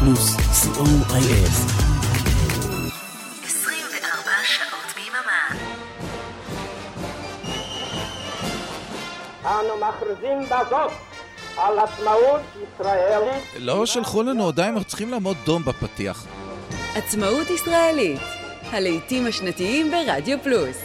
פלוס, co.il. 24 שעות ביממה. אנו מכריזים בזאת על עצמאות ישראלית. לא שלחו לנו הודעה, הם צריכים לעמוד דום בפתיח. עצמאות ישראלית, הלעיתים השנתיים ברדיו פלוס.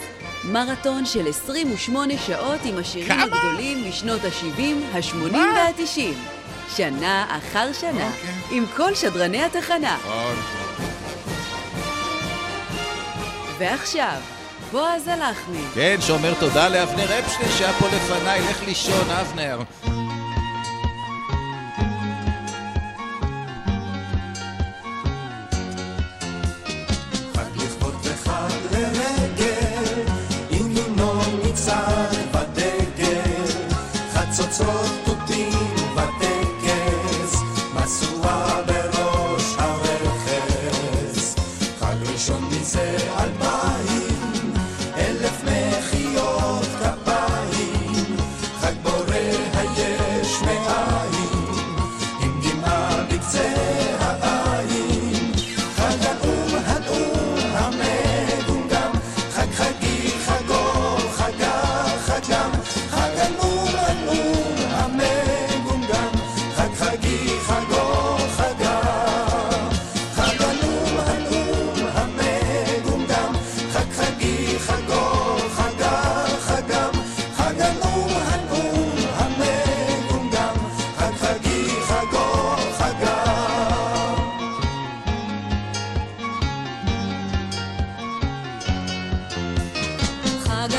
מרתון של 28 שעות עם השירים כמה? הגדולים משנות ה-70, ה-80 וה-90. שנה אחר שנה, אוקיי. עם כל שדרני התחנה. ועכשיו, בועז הלחמי. כן, שאומר תודה לאבנר אפשטיין שהיה פה לפניי, לך לישון, אבנר.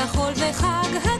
חג החול וחג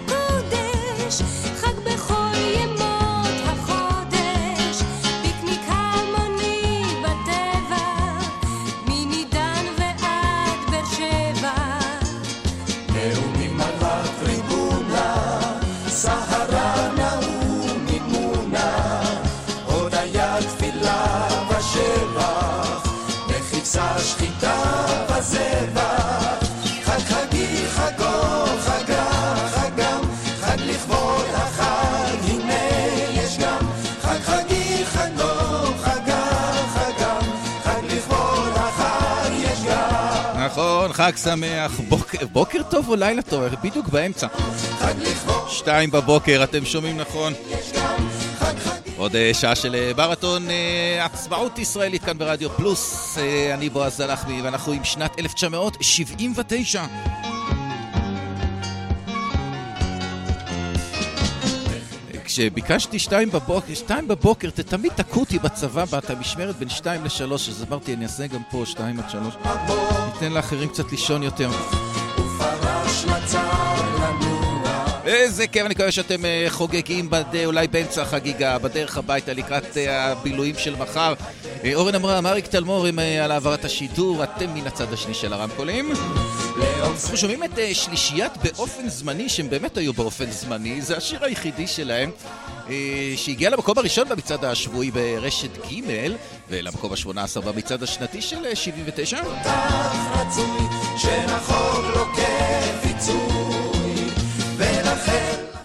חג שמח, בוקר, בוקר טוב או לילה טוב, בדיוק באמצע. שתיים בבוקר, אתם שומעים נכון. עוד אה, שעה של אה, מרתון אה, עצמאות ישראלית כאן ברדיו פלוס. אני בועז זלחמי, ואנחנו עם שנת 1979. כשביקשתי שתיים בבוקר, שתיים בבוקר, ת- תמיד תקעו אותי בצבא, ואת המשמרת בין שתיים לשלוש, אז אמרתי, אני אעשה גם פה שתיים עד שלוש. ניתן לאחרים קצת לישון יותר. ופרש לצד. איזה כיף, אני מקווה שאתם אה, חוגגים בד... אולי באמצע החגיגה, בדרך הביתה לקראת אה, הבילויים של מחר. אה, אורן אמרם, אריק תלמורים אה, על העברת השידור, אתם מן הצד השני של הרמקולים. אנחנו שומעים את שלישיית באופן זמני, שהם באמת היו באופן זמני, זה השיר היחידי שלהם. שהגיע למקום הראשון במצעד השבועי ברשת ג' ולמקום ה-18 במצעד השנתי של אה, 79. כך רצוי שנחוג לו כפיצוי ולכן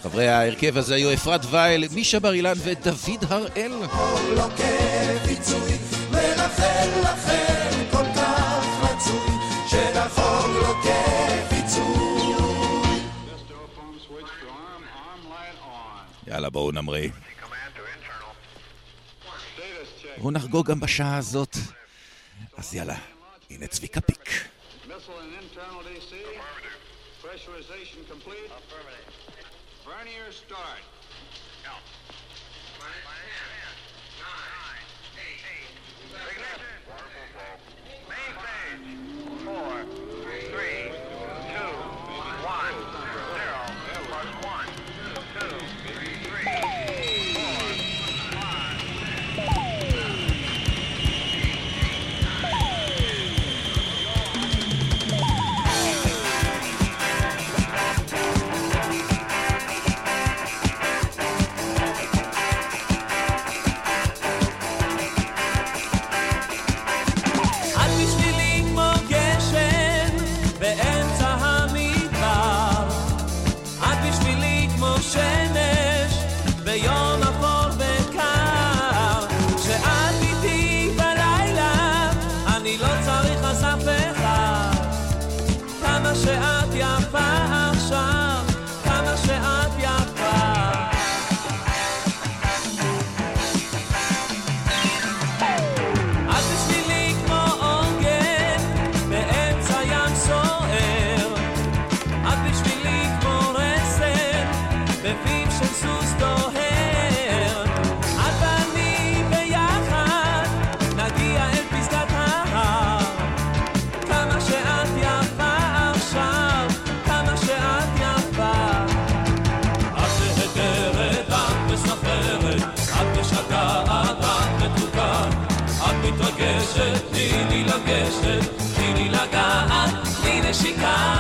חברי ההרכב הזה היו אפרת וייל, מישה בר אילן ודוד הראל. יאללה, בואו נמריא. בואו נחגוג גם בשעה הזאת. אז יאללה, הנה צביקה פיק. Start. לגשת, תני לי לגעת, תני נשיקה.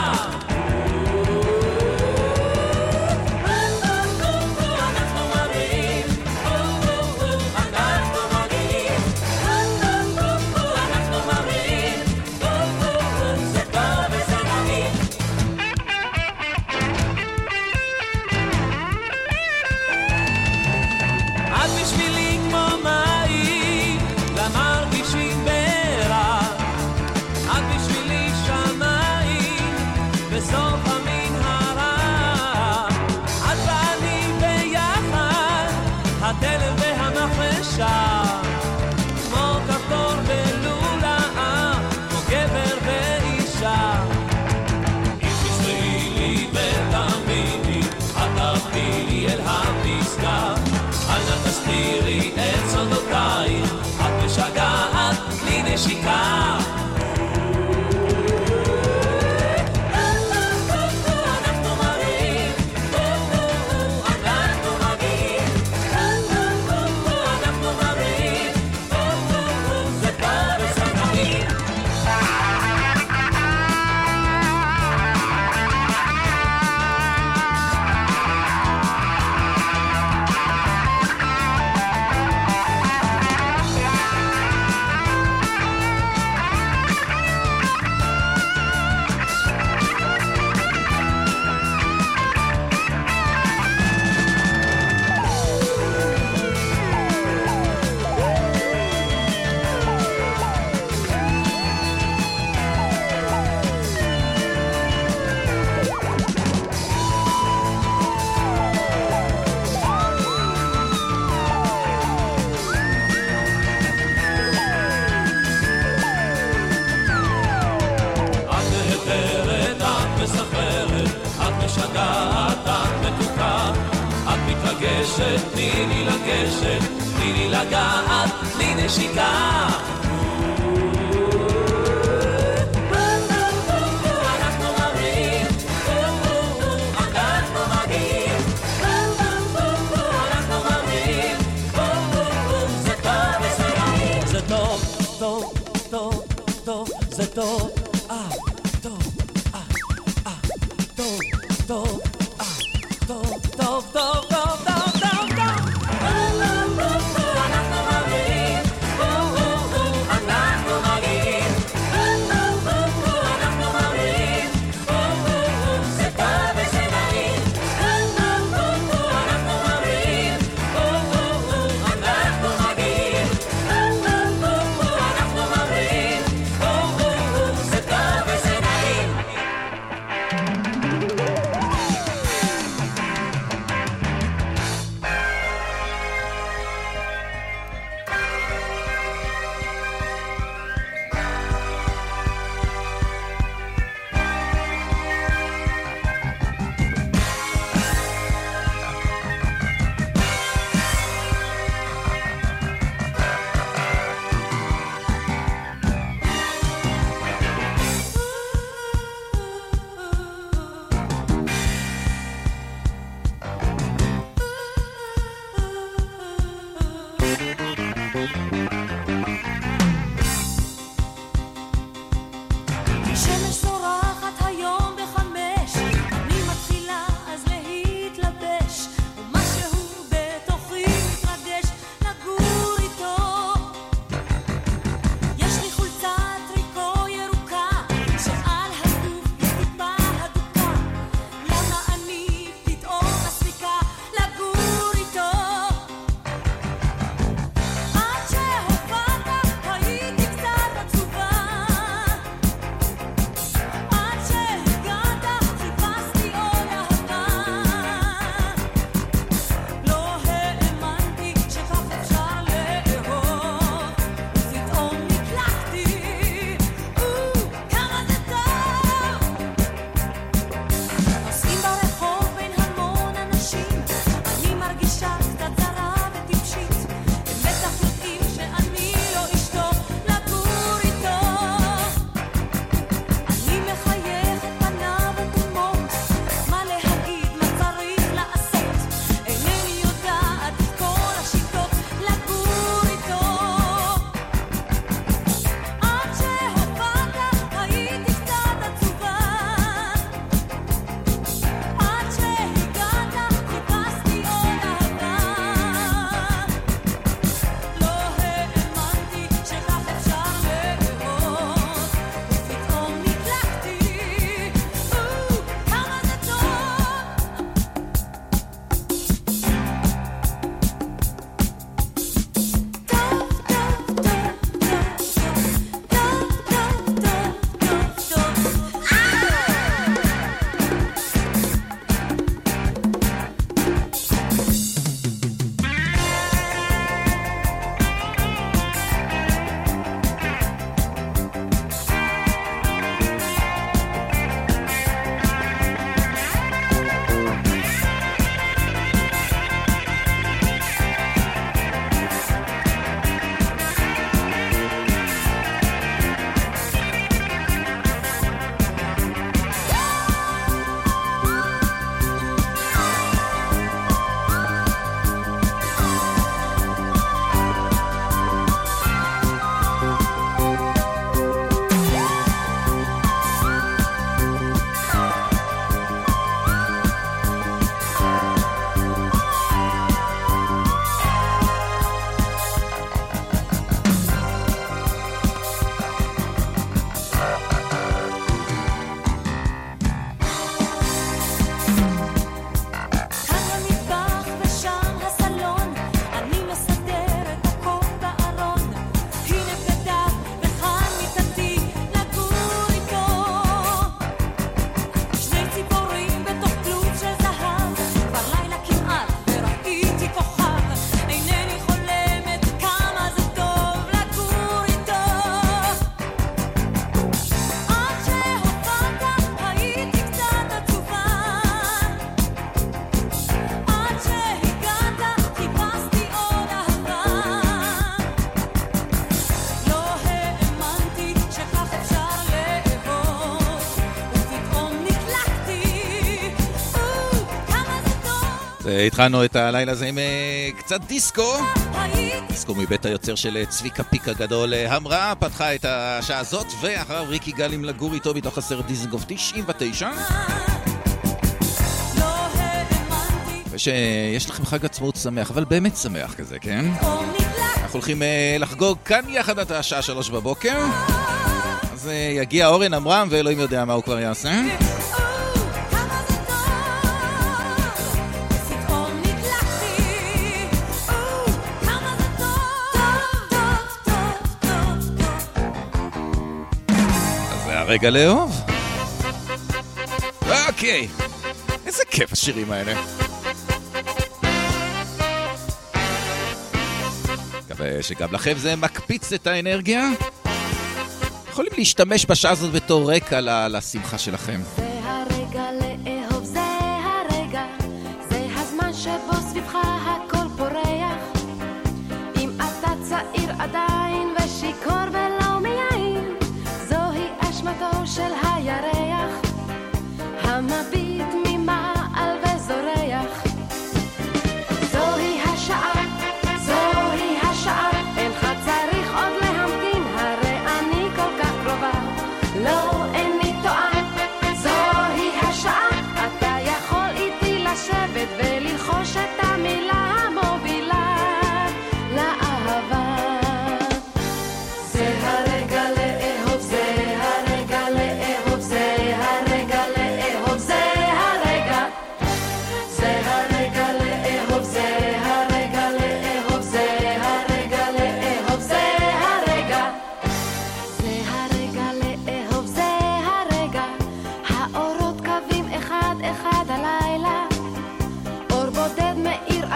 אה, התחלנו את הלילה הזה עם אה, קצת דיסקו. דיסקו מבית היוצר של אה, צביקה פיק הגדול. המראה פתחה את השעה הזאת, ואחריו ריקי גלים לגור איתו מתוך הסרט דיזנגוף 99. ושיש לכם חג עצמאות שמח, אבל באמת שמח כזה, כן? אנחנו הולכים לחגוג כאן יחד עד השעה שלוש בבוקר. אז יגיע אורן עמרם, ואלוהים יודע מה הוא כבר יעשה. רגע לאהוב. אוקיי, איזה כיף השירים האלה. מקווה שגם לכם זה מקפיץ את האנרגיה. יכולים להשתמש בשעה הזאת בתור רקע לשמחה שלכם.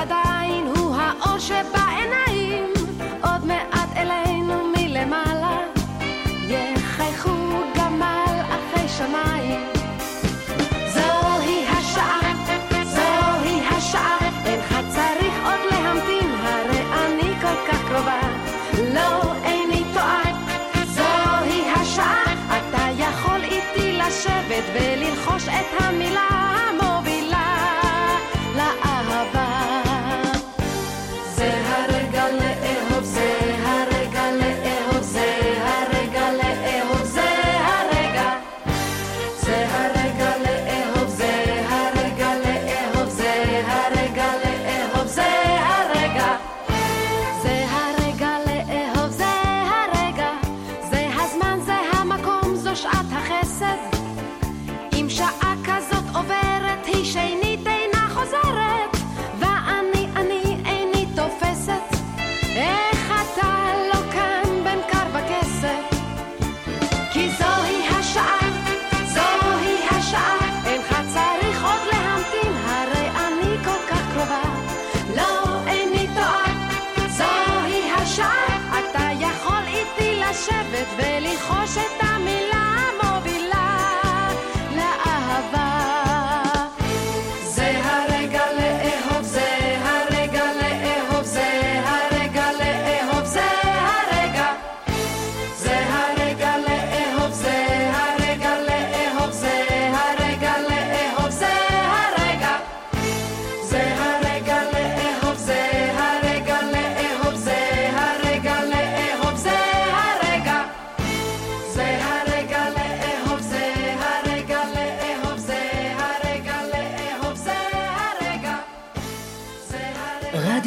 עדיין הוא האור שבעיניים, עוד מעט אלינו מלמעלה. יחייכו גמל אחרי שמיים.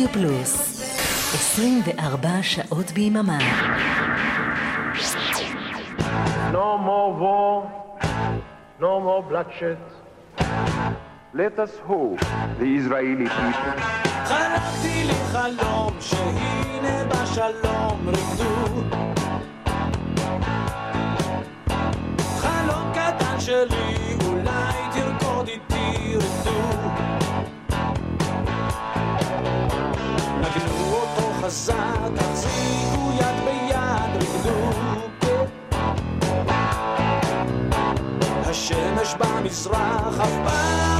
רדיו פלוס. 24 שעות ביממה. No more war, no more bloodshed. Let us hope the Israeli people. חלמתי לי חלום שהנה בשלום רקדו חלום קטן שלי אולי תרקוד איתי רקדו חזר, תחזיקו יד ביד, ריקדו. השמש במזרח אף פעם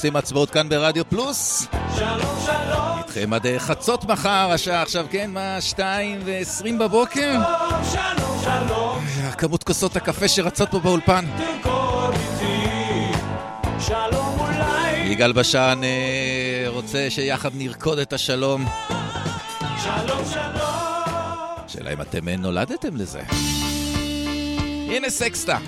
עושים הצבעות כאן ברדיו פלוס. שלום שלום. איתכם עד אה, חצות מחר, השעה עכשיו, כן, מה, שתיים ועשרים בבוקר? שלום שלום שלום. כמות כוסות הקפה שרצות פה באולפן. תמכור איתי, שלום אולי. יגאל בשן אה, רוצה שיחד נרקוד את השלום. שלום שלום. השאלה אם אתם אה, נולדתם לזה. הנה סקסטה.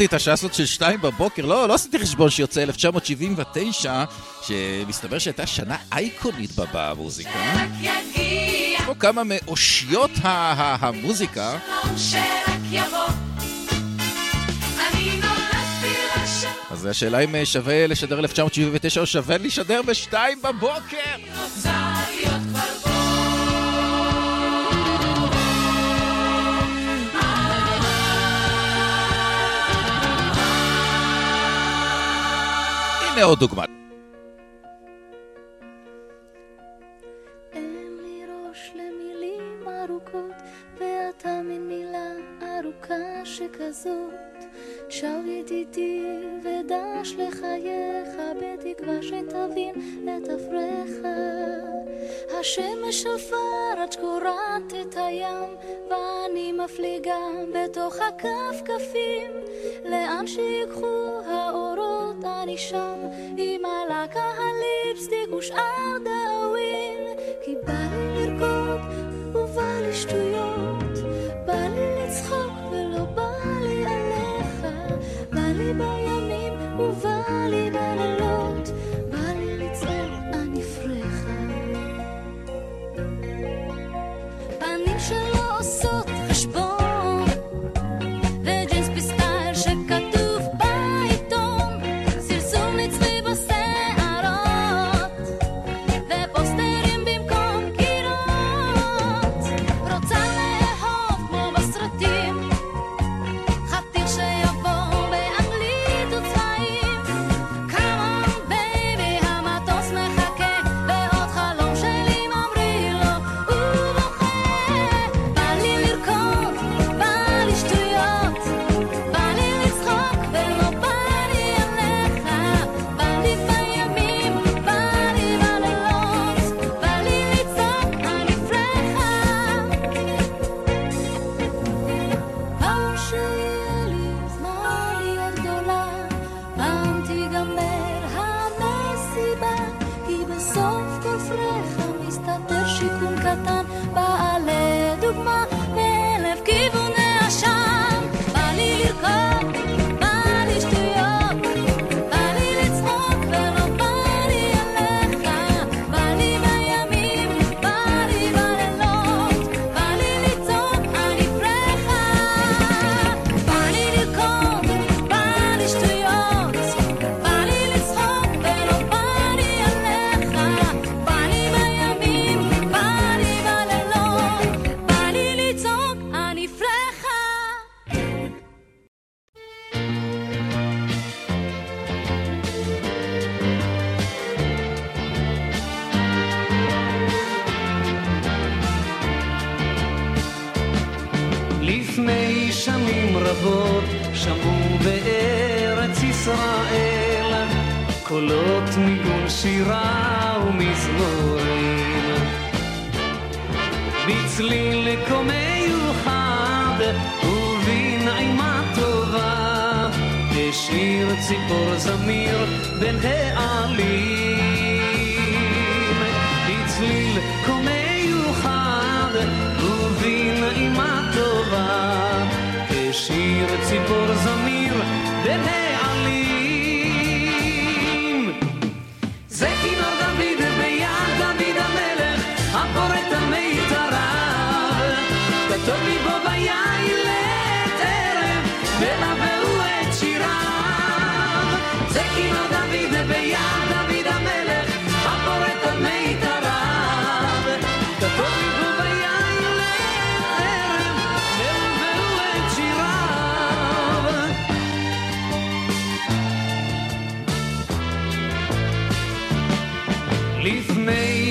הזכרתי את השעה הזאת של שתיים בבוקר, לא, לא עשיתי חשבון שיוצא 1979, שמסתבר שהייתה שנה אייקונית בבאה המוזיקה. כמו כמה מאושיות המוזיקה. אז השאלה אם שווה לשדר 1979 או שווה לשדר בשתיים בבוקר. הנה עוד דוגמה. שב ידידי ודש לחייך, בתקווה שתבין את עפריך. השמש עפר עד שקורת את הים, ואני מפליגה בתוך הכפכפים, לאן שיקחו האורות. הזאת אני שם עם הלקה, הליפסטיק ושאר דאווין. כי בא לי לרקוד ובא לי שטויות.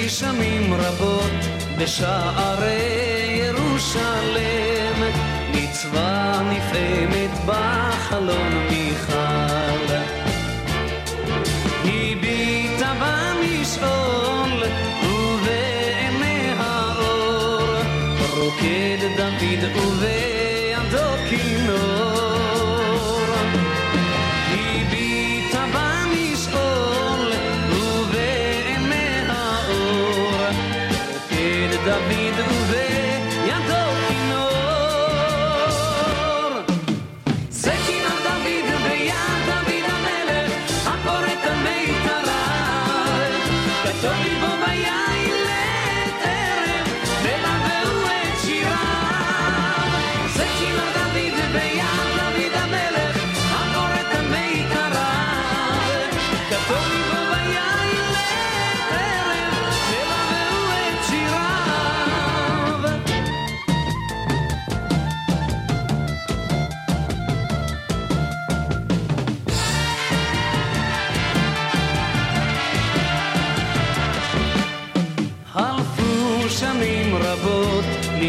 לי שנים רבות בשערי ירושלם, מצווה נפעמת בחלון מיכל. הביטה במשעול ובעיניה אור, רוקד דוד ובן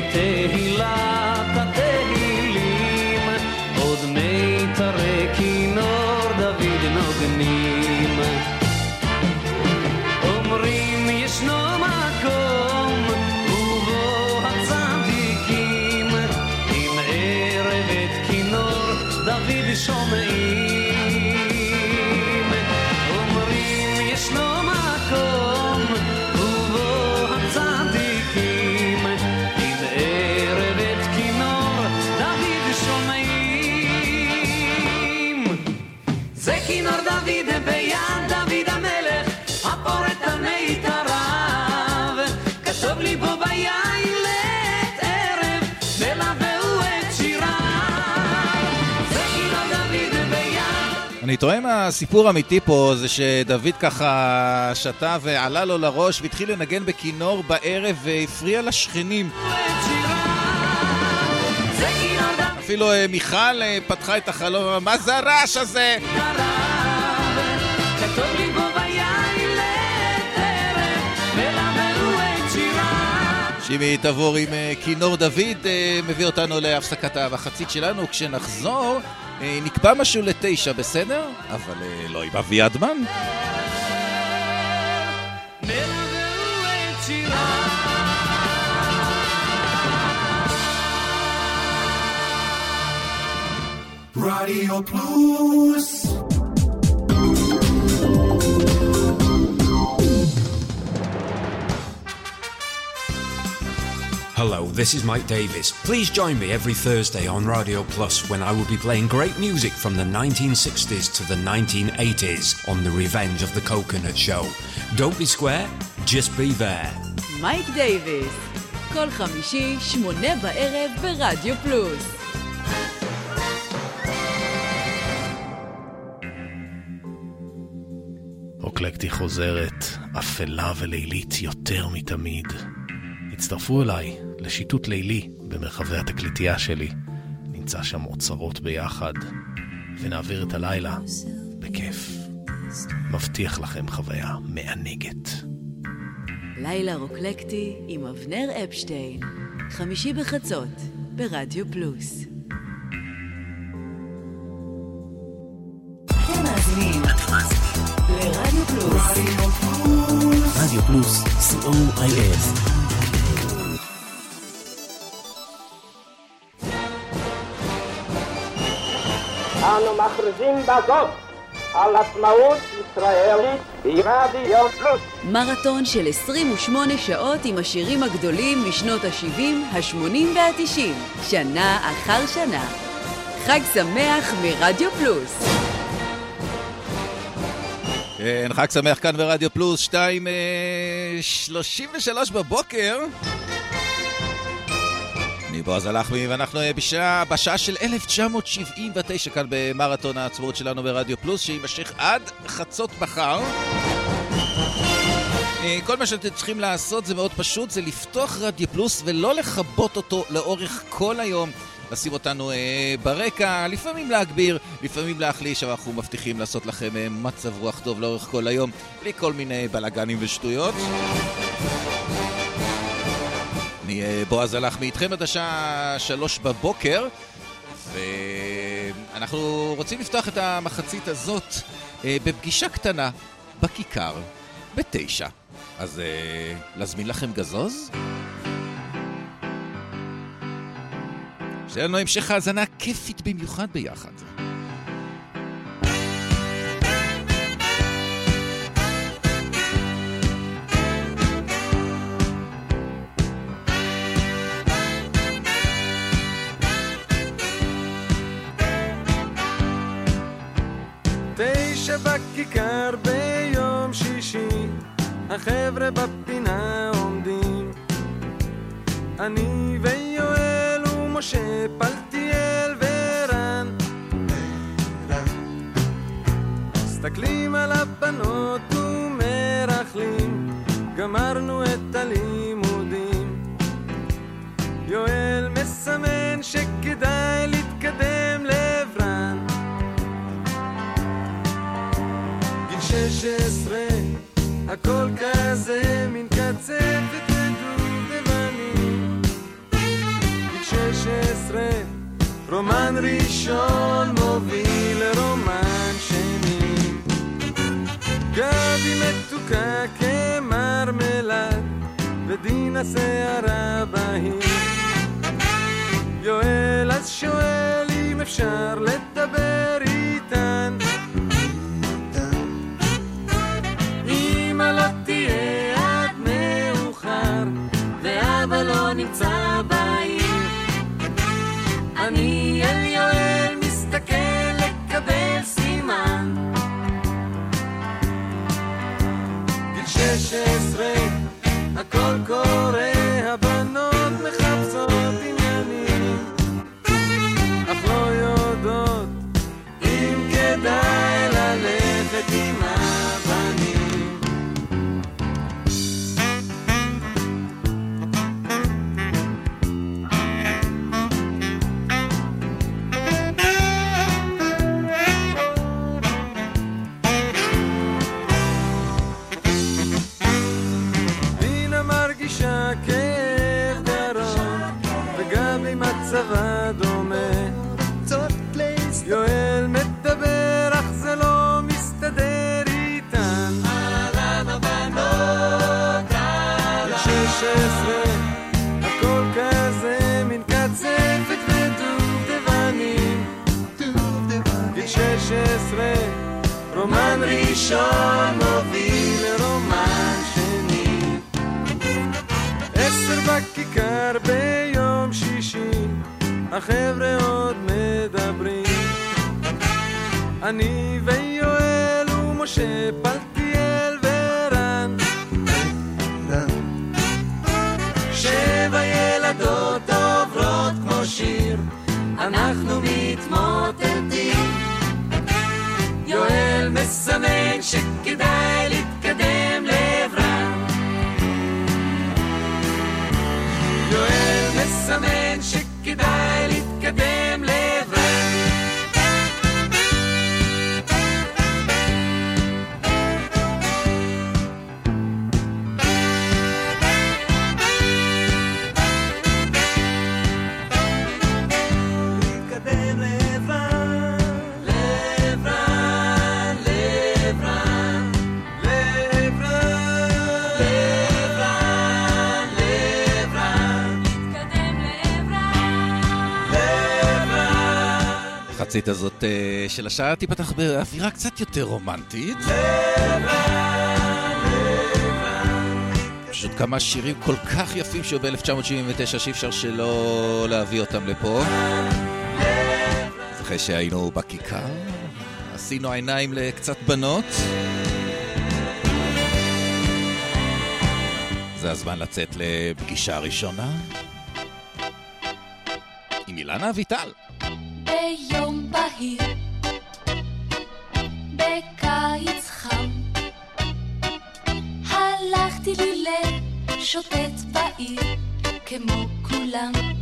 tehila טועה מה הסיפור האמיתי פה זה שדוד ככה שתה ועלה לו לראש והתחיל לנגן בכינור בערב והפריע לשכנים. אפילו אה, מיכל אה, פתחה את החלום, מה זה הרעש הזה? שימי תבור עם אה, כינור דוד אה, מביא אותנו להפסקת המחצית שלנו. כשנחזור, אה, נקבע משהו לתשע, בסדר? אבל לא עם אביעדמן. רדיו פלוס Hello, this is Mike Davis. Please join me every Thursday on Radio Plus when I will be playing great music from the 1960s to the 1980s on The Revenge of the Coconut Show. Don't be square, just be there. מייק דייוויס, כל חמישי, שמונה בערב ברדיו פלוס. אוקלקטי חוזרת, אפלה ולילית יותר מתמיד. הצטרפו אליי לשיטוט לילי במרחבי התקליטייה שלי. נמצא שם אוצרות ביחד, ונעביר את הלילה בכיף. מבטיח לכם חוויה מענגת. לילה רוקלקטי עם אבנר אפשטיין, חמישי בחצות, ברדיו פלוס. רדיו פלוס, co.il. אנו מכריזים בזאת על עצמאות ישראלית ברדיו פלוס. מרתון של 28 שעות עם השירים הגדולים משנות ה-70, ה-80 וה-90, שנה אחר שנה. חג שמח מרדיו פלוס. כן, חג שמח כאן ברדיו פלוס, 2, 33 בבוקר. אני בועז הלחמי, ואנחנו אה, בשעה, בשעה של 1979 כאן במרתון העצמאות שלנו ברדיו פלוס, שיימשך עד חצות מחר. אה, כל מה שאתם צריכים לעשות זה מאוד פשוט, זה לפתוח רדיו פלוס ולא לכבות אותו לאורך כל היום. לשים אותנו אה, ברקע, לפעמים להגביר, לפעמים להחליש, אבל אנחנו מבטיחים לעשות לכם אה, מצב רוח טוב לאורך כל היום, בלי כל מיני בלאגנים ושטויות. אני אה, בועז הלחמי איתכם עד השעה שלוש בבוקר, ואנחנו רוצים לפתוח את המחצית הזאת אה, בפגישה קטנה בכיכר, בתשע. אז אה, להזמין לכם גזוז? שיהיה לנו המשך האזנה כיפית במיוחד ביחד. תשע בכיכר ביום שישי, החבר'ה בפינה עומדים. אני ויואל ומשה, פלטיאל ורן. מסתכלים על הבנות ומרכלים, גמרנו את הלימודים. יואל מסמן שכדאי להתקדם לעברן. 16, הכל כזה מין קצפת ודובדבנים. גיל 16, רומן ראשון מוביל לרומן שני. גבי מתוקה כמרמלד, ודינה שערה בהיר. יואל אז שואל אם אפשר לדבר איתן. אמא לא תהיה עד מאוחר, ואבא לא נמצא בעיר. אני אל יואל מסתכל לקבל סימן. גיל שש עשרה, הכל קורה, מרגישה כאב גרון, וגבי מצבה דומה. יואל מדבר, אך זה לא מסתדר איתן. אהלן הבנות, אהלן. שש עשרה, הכל כזה מין קצפת ודובדבנים. גיל שש עשרה, רומן ראשון מוביל בכיכר ביום שישי, החבר'ה עוד מדברים. אני ויואל ומשה פלטיאל ורן. שבע ילדות עוברות כמו שיר, אנחנו מתמוטטים. יואל מסמן שכדאי להתקדם Bésame en chiquitán. המחצית הזאת אה, של השעה תיפתח באווירה קצת יותר רומנטית. פשוט כמה שירים כל כך יפים שהיו ב-1979 שאי אפשר שלא להביא אותם לפה. אחרי שהיינו בכיכר, עשינו עיניים לקצת בנות. זה הזמן לצאת לפגישה ראשונה עם אילנה אביטל. בהיר, בקיץ חם, הלכתי לי לשוטט בעיר כמו כולם.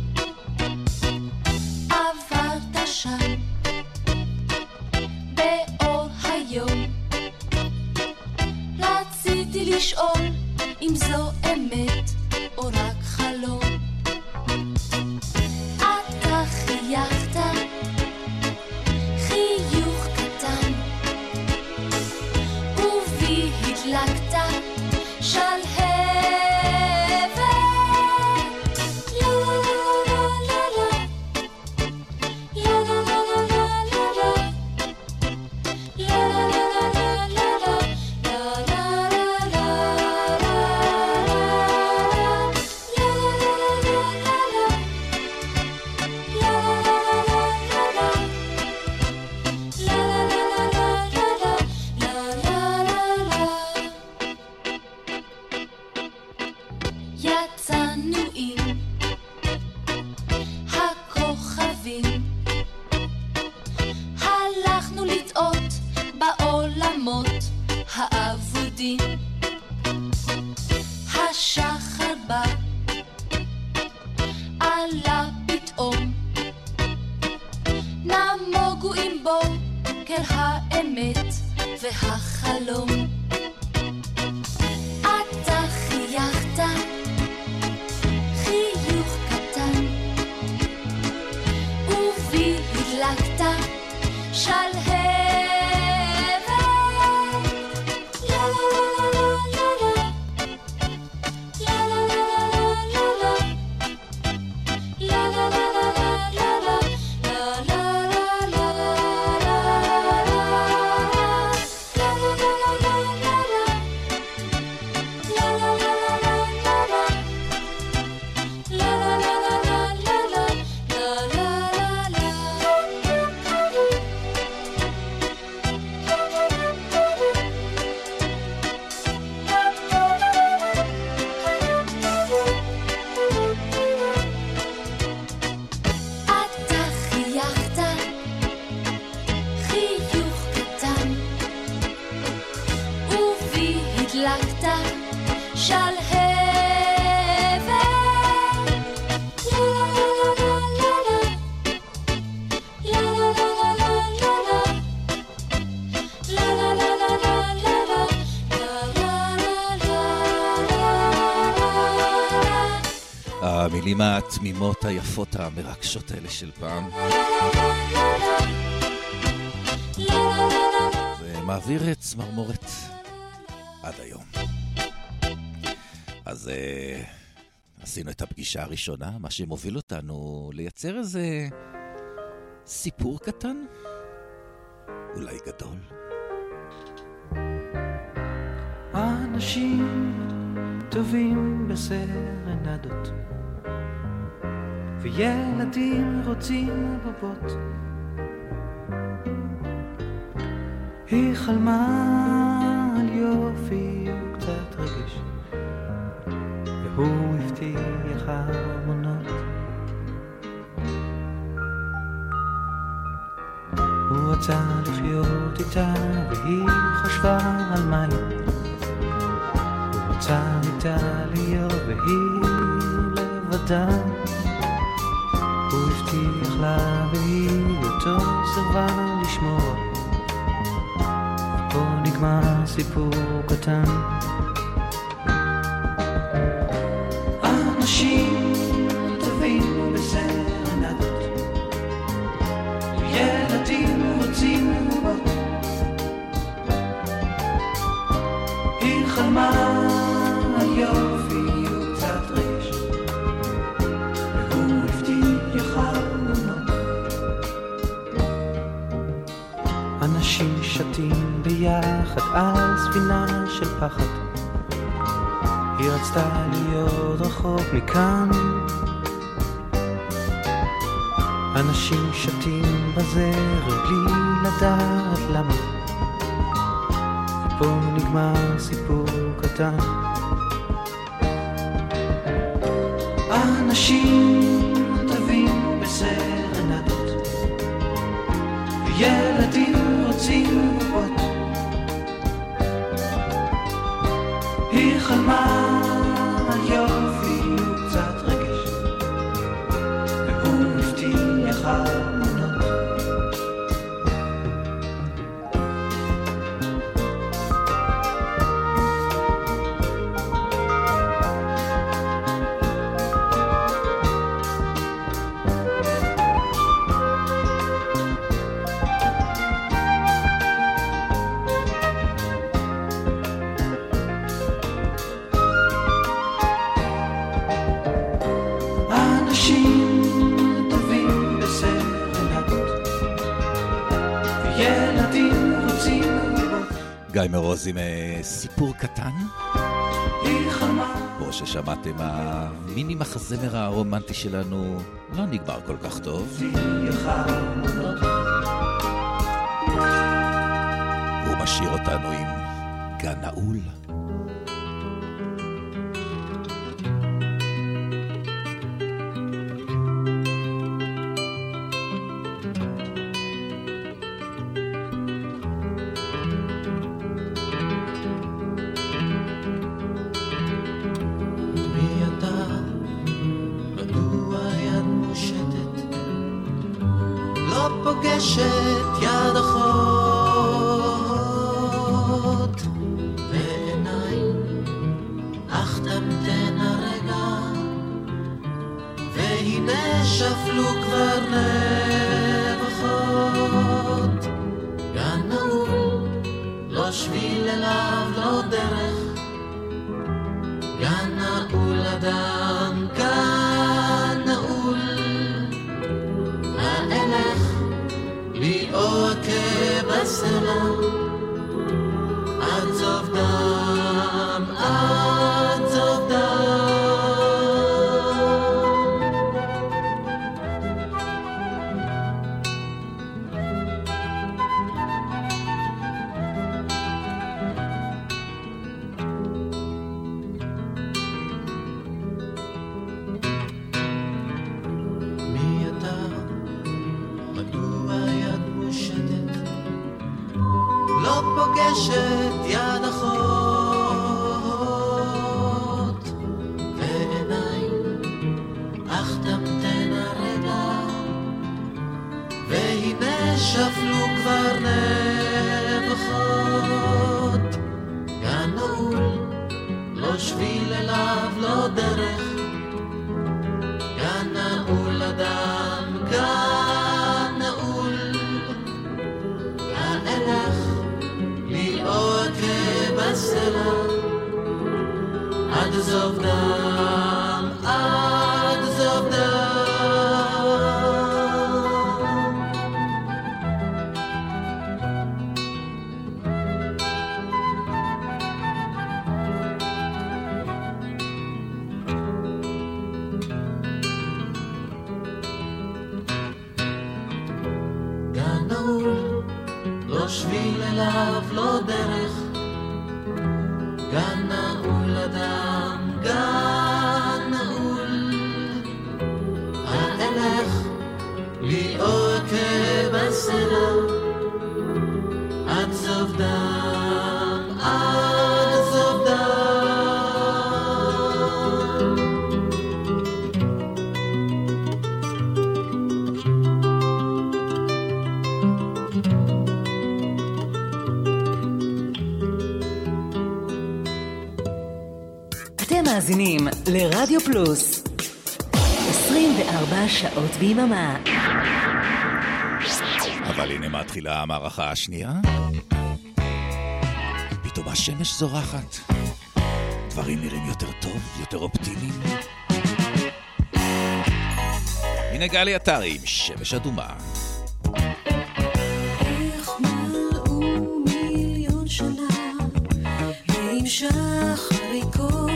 התמימות היפות המרגשות האלה של פעם. זה מעביר את צמרמורת עד היום. אז uh, עשינו את הפגישה הראשונה, מה שמוביל אותנו לייצר איזה סיפור קטן, אולי גדול. אנשים טובים בסרנדות וילדים רוצים בובות. היא חלמה על יופי וקצת רגש והוא הבטיח ארמונות הוא רצה לחיות איתה והיא חשבה על מים. הוא רצה איתה להיות והיא לבדה הוא הבטיח לה והיא אותו סירבה לשמוע פה נגמר סיפור קטן אנשים על ספינה של פחד. היא רצתה להיות רחוק מכאן. אנשים שתים בזרם בלי לדעת למה. ופה נגמר סיפור קטן. אנשים מרוז עם אה, סיפור קטן. כמו ששמעתם, המיני מחזמר הרומנטי שלנו לא נגמר כל כך טוב. הוא משאיר אותנו עם גן נעול. פוגשת יד אחות אבל הנה מתחילה המערכה השנייה. פתאום השמש זורחת, דברים נראים יותר טוב, יותר אופטימיים. הנה גלי עטרי עם שמש אדומה. איך מלאו מיליון שנה, ועם שחר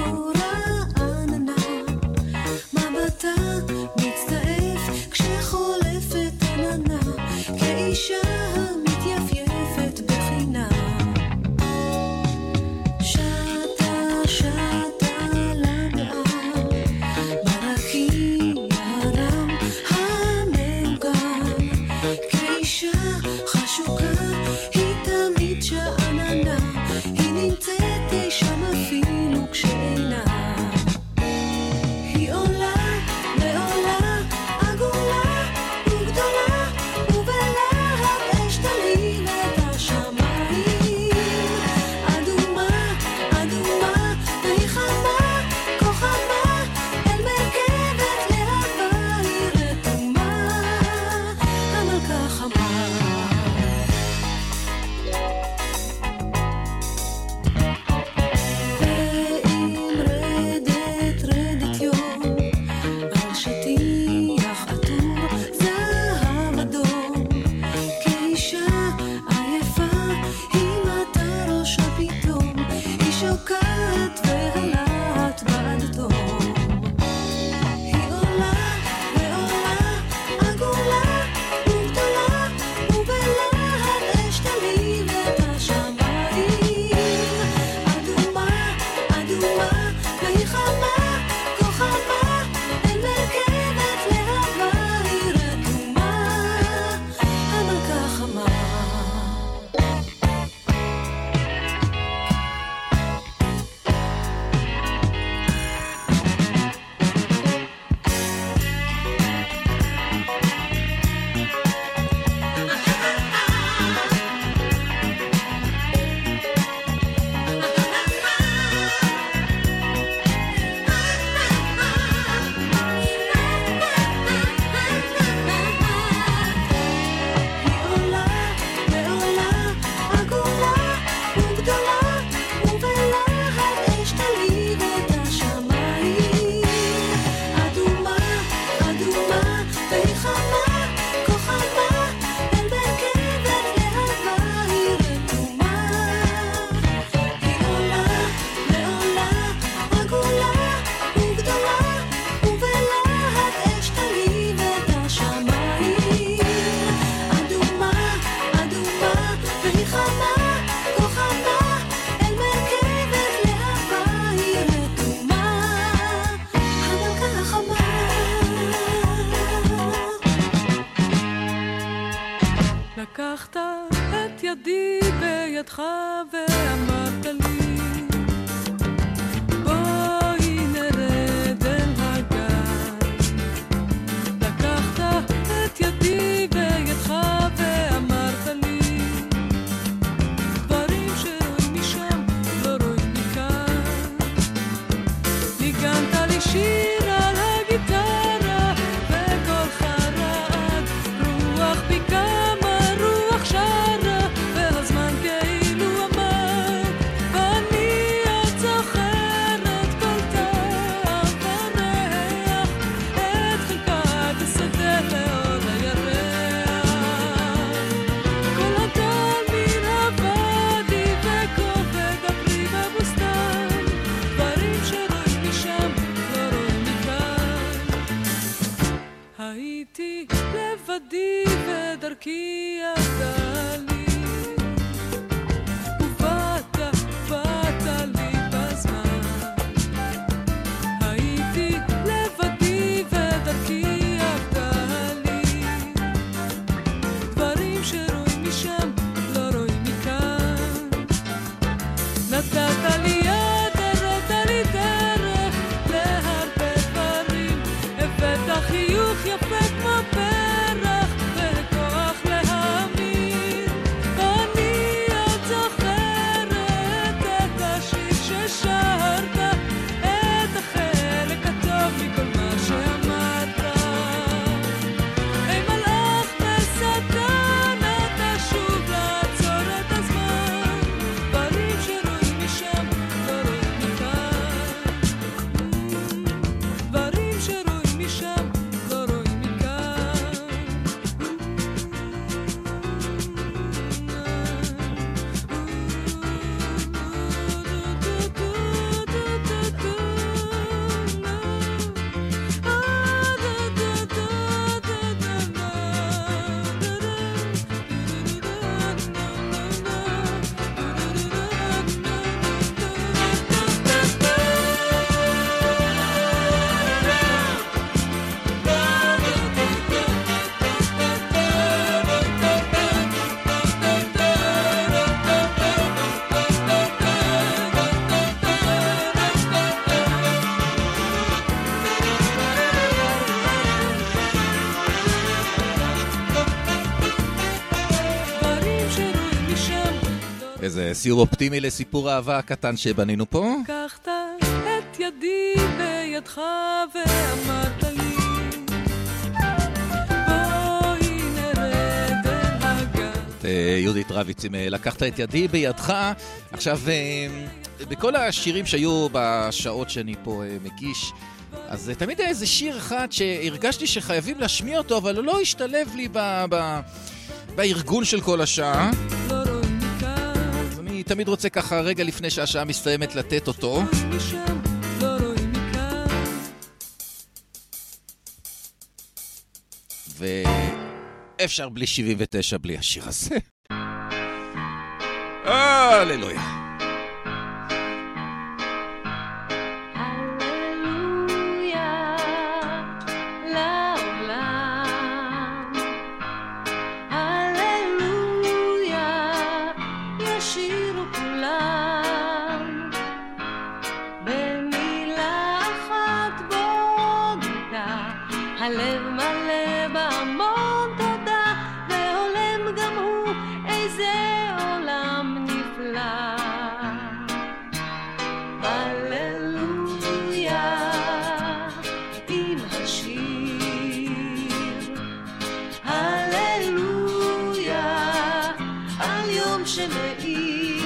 show. סיור אופטימי לסיפור האהבה הקטן שבנינו פה. לקחת את ידי בידך ואמרת לי אה, יהודית רביץ, אם אה, לקחת את ידי בידך. עכשיו, אה, בכל השירים שהיו בשעות שאני פה מגיש, אז תמיד היה איזה שיר אחד שהרגשתי שחייבים להשמיע אותו, אבל הוא לא השתלב לי ב... ב... בארגון של כל השעה. תמיד רוצה ככה רגע לפני שהשעה מסתיימת לתת אותו. ואפשר בלי 79 בלי השיר הזה. הללויה על יום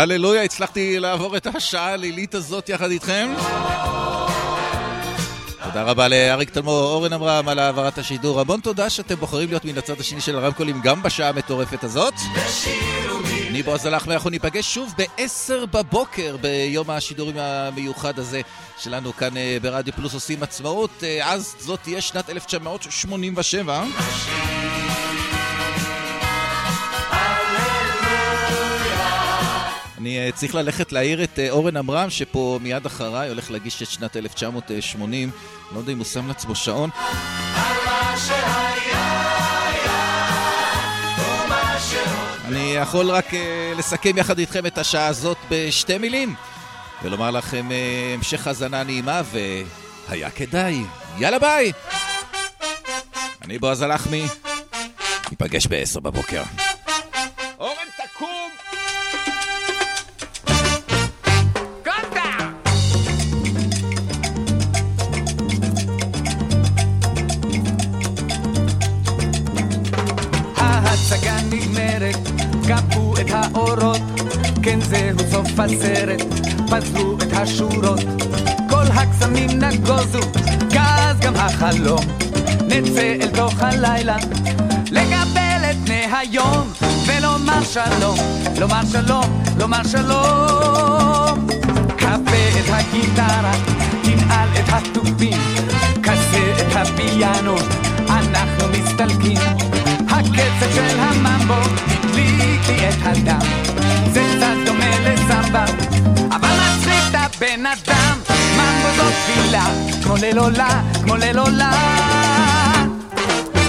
הללויה, הצלחתי לעבור את השעה הלילית הזאת יחד איתכם. תודה רבה לאריק תלמור, אורן אברהם על העברת השידור. המון תודה שאתם בוחרים להיות מן הצד השני של הרמקולים גם בשעה המטורפת הזאת. אני בועז הלך ואנחנו ניפגש שוב ב-10 בבוקר ביום השידורים המיוחד הזה שלנו כאן אה, ברדיו פלוס עושים עצמאות. אה, אז זאת תהיה שנת 1987. אני אה, צריך ללכת להעיר את אה, אורן עמרם, שפה מיד אחריי הולך להגיש את שנת 1980. לא יודע אם הוא שם לעצמו שעון. אני יכול רק אה, לסכם יחד איתכם את השעה הזאת בשתי מילים, ולומר לכם המשך האזנה נעימה, והיה כדאי. יאללה ביי! אני בועז הלחמי, ניפגש ב-10 בבוקר. כבו את האורות, כן זהו סוף הסרט, פזרו את השורות, כל הקסמים נגוזו, גז גם החלום, נצא אל תוך הלילה, לקבל את פני היום, ולומר שלום, לומר שלום, לומר שלום. כבה את הגיטרה, תנעל את התופים, כזה את הפיאנו, אנחנו מסתלקים. הקצב של הממבו לי את הדם, זה קצת דומה לסמבה, אבל מצחיק את הבן אדם. ממבו זאת תפילה, כמו ליל עולה, כמו ליל עולה.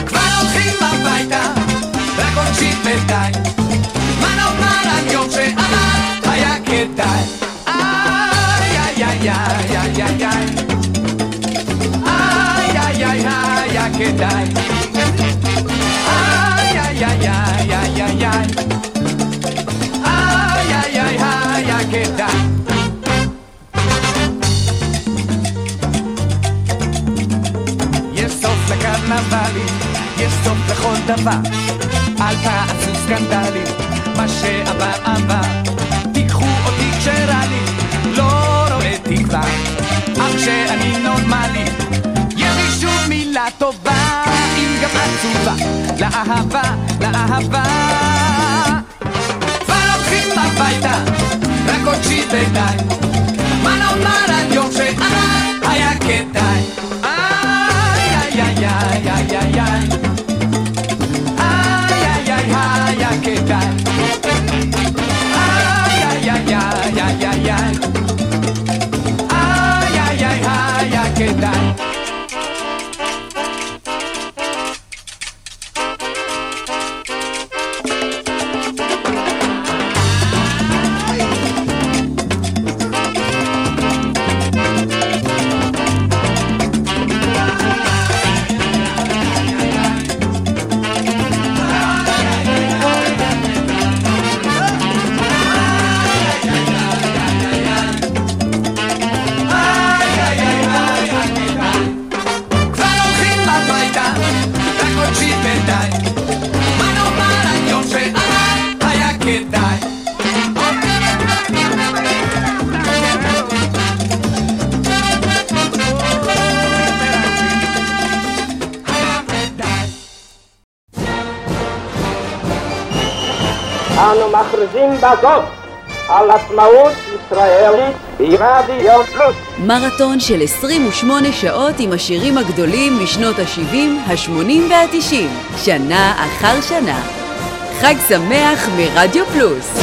כבר הולכים הביתה, רק עונשית ודי. מה נאמר על יום שעמד, היה כדאי. איי, איי, איי, איי, איי, איי. איי, איי, איי, כדאי. כדאי. יש סוף לקרנבלים, יש סוף לכל דבר. אל תעשו סקנדלים, מה שעבר עבר. תיקחו אותי כשרע לי, לא רואה תקווה. אך כשאני נורמלי, יש לי שוב מילה טובה, אם גם עצובה, לאהבה, לאהבה. כבר הולכים הביתה, רק עוד שיט ודי. מה נאמר על יום שעבר היה כדאי? איי, איי, איי, איי, איי, איי, בזאת על עצמאות ישראלית ברדיו פלוס. מרתון של 28 שעות עם השירים הגדולים משנות ה-70, ה-80 וה-90, שנה אחר שנה. חג שמח מרדיו פלוס.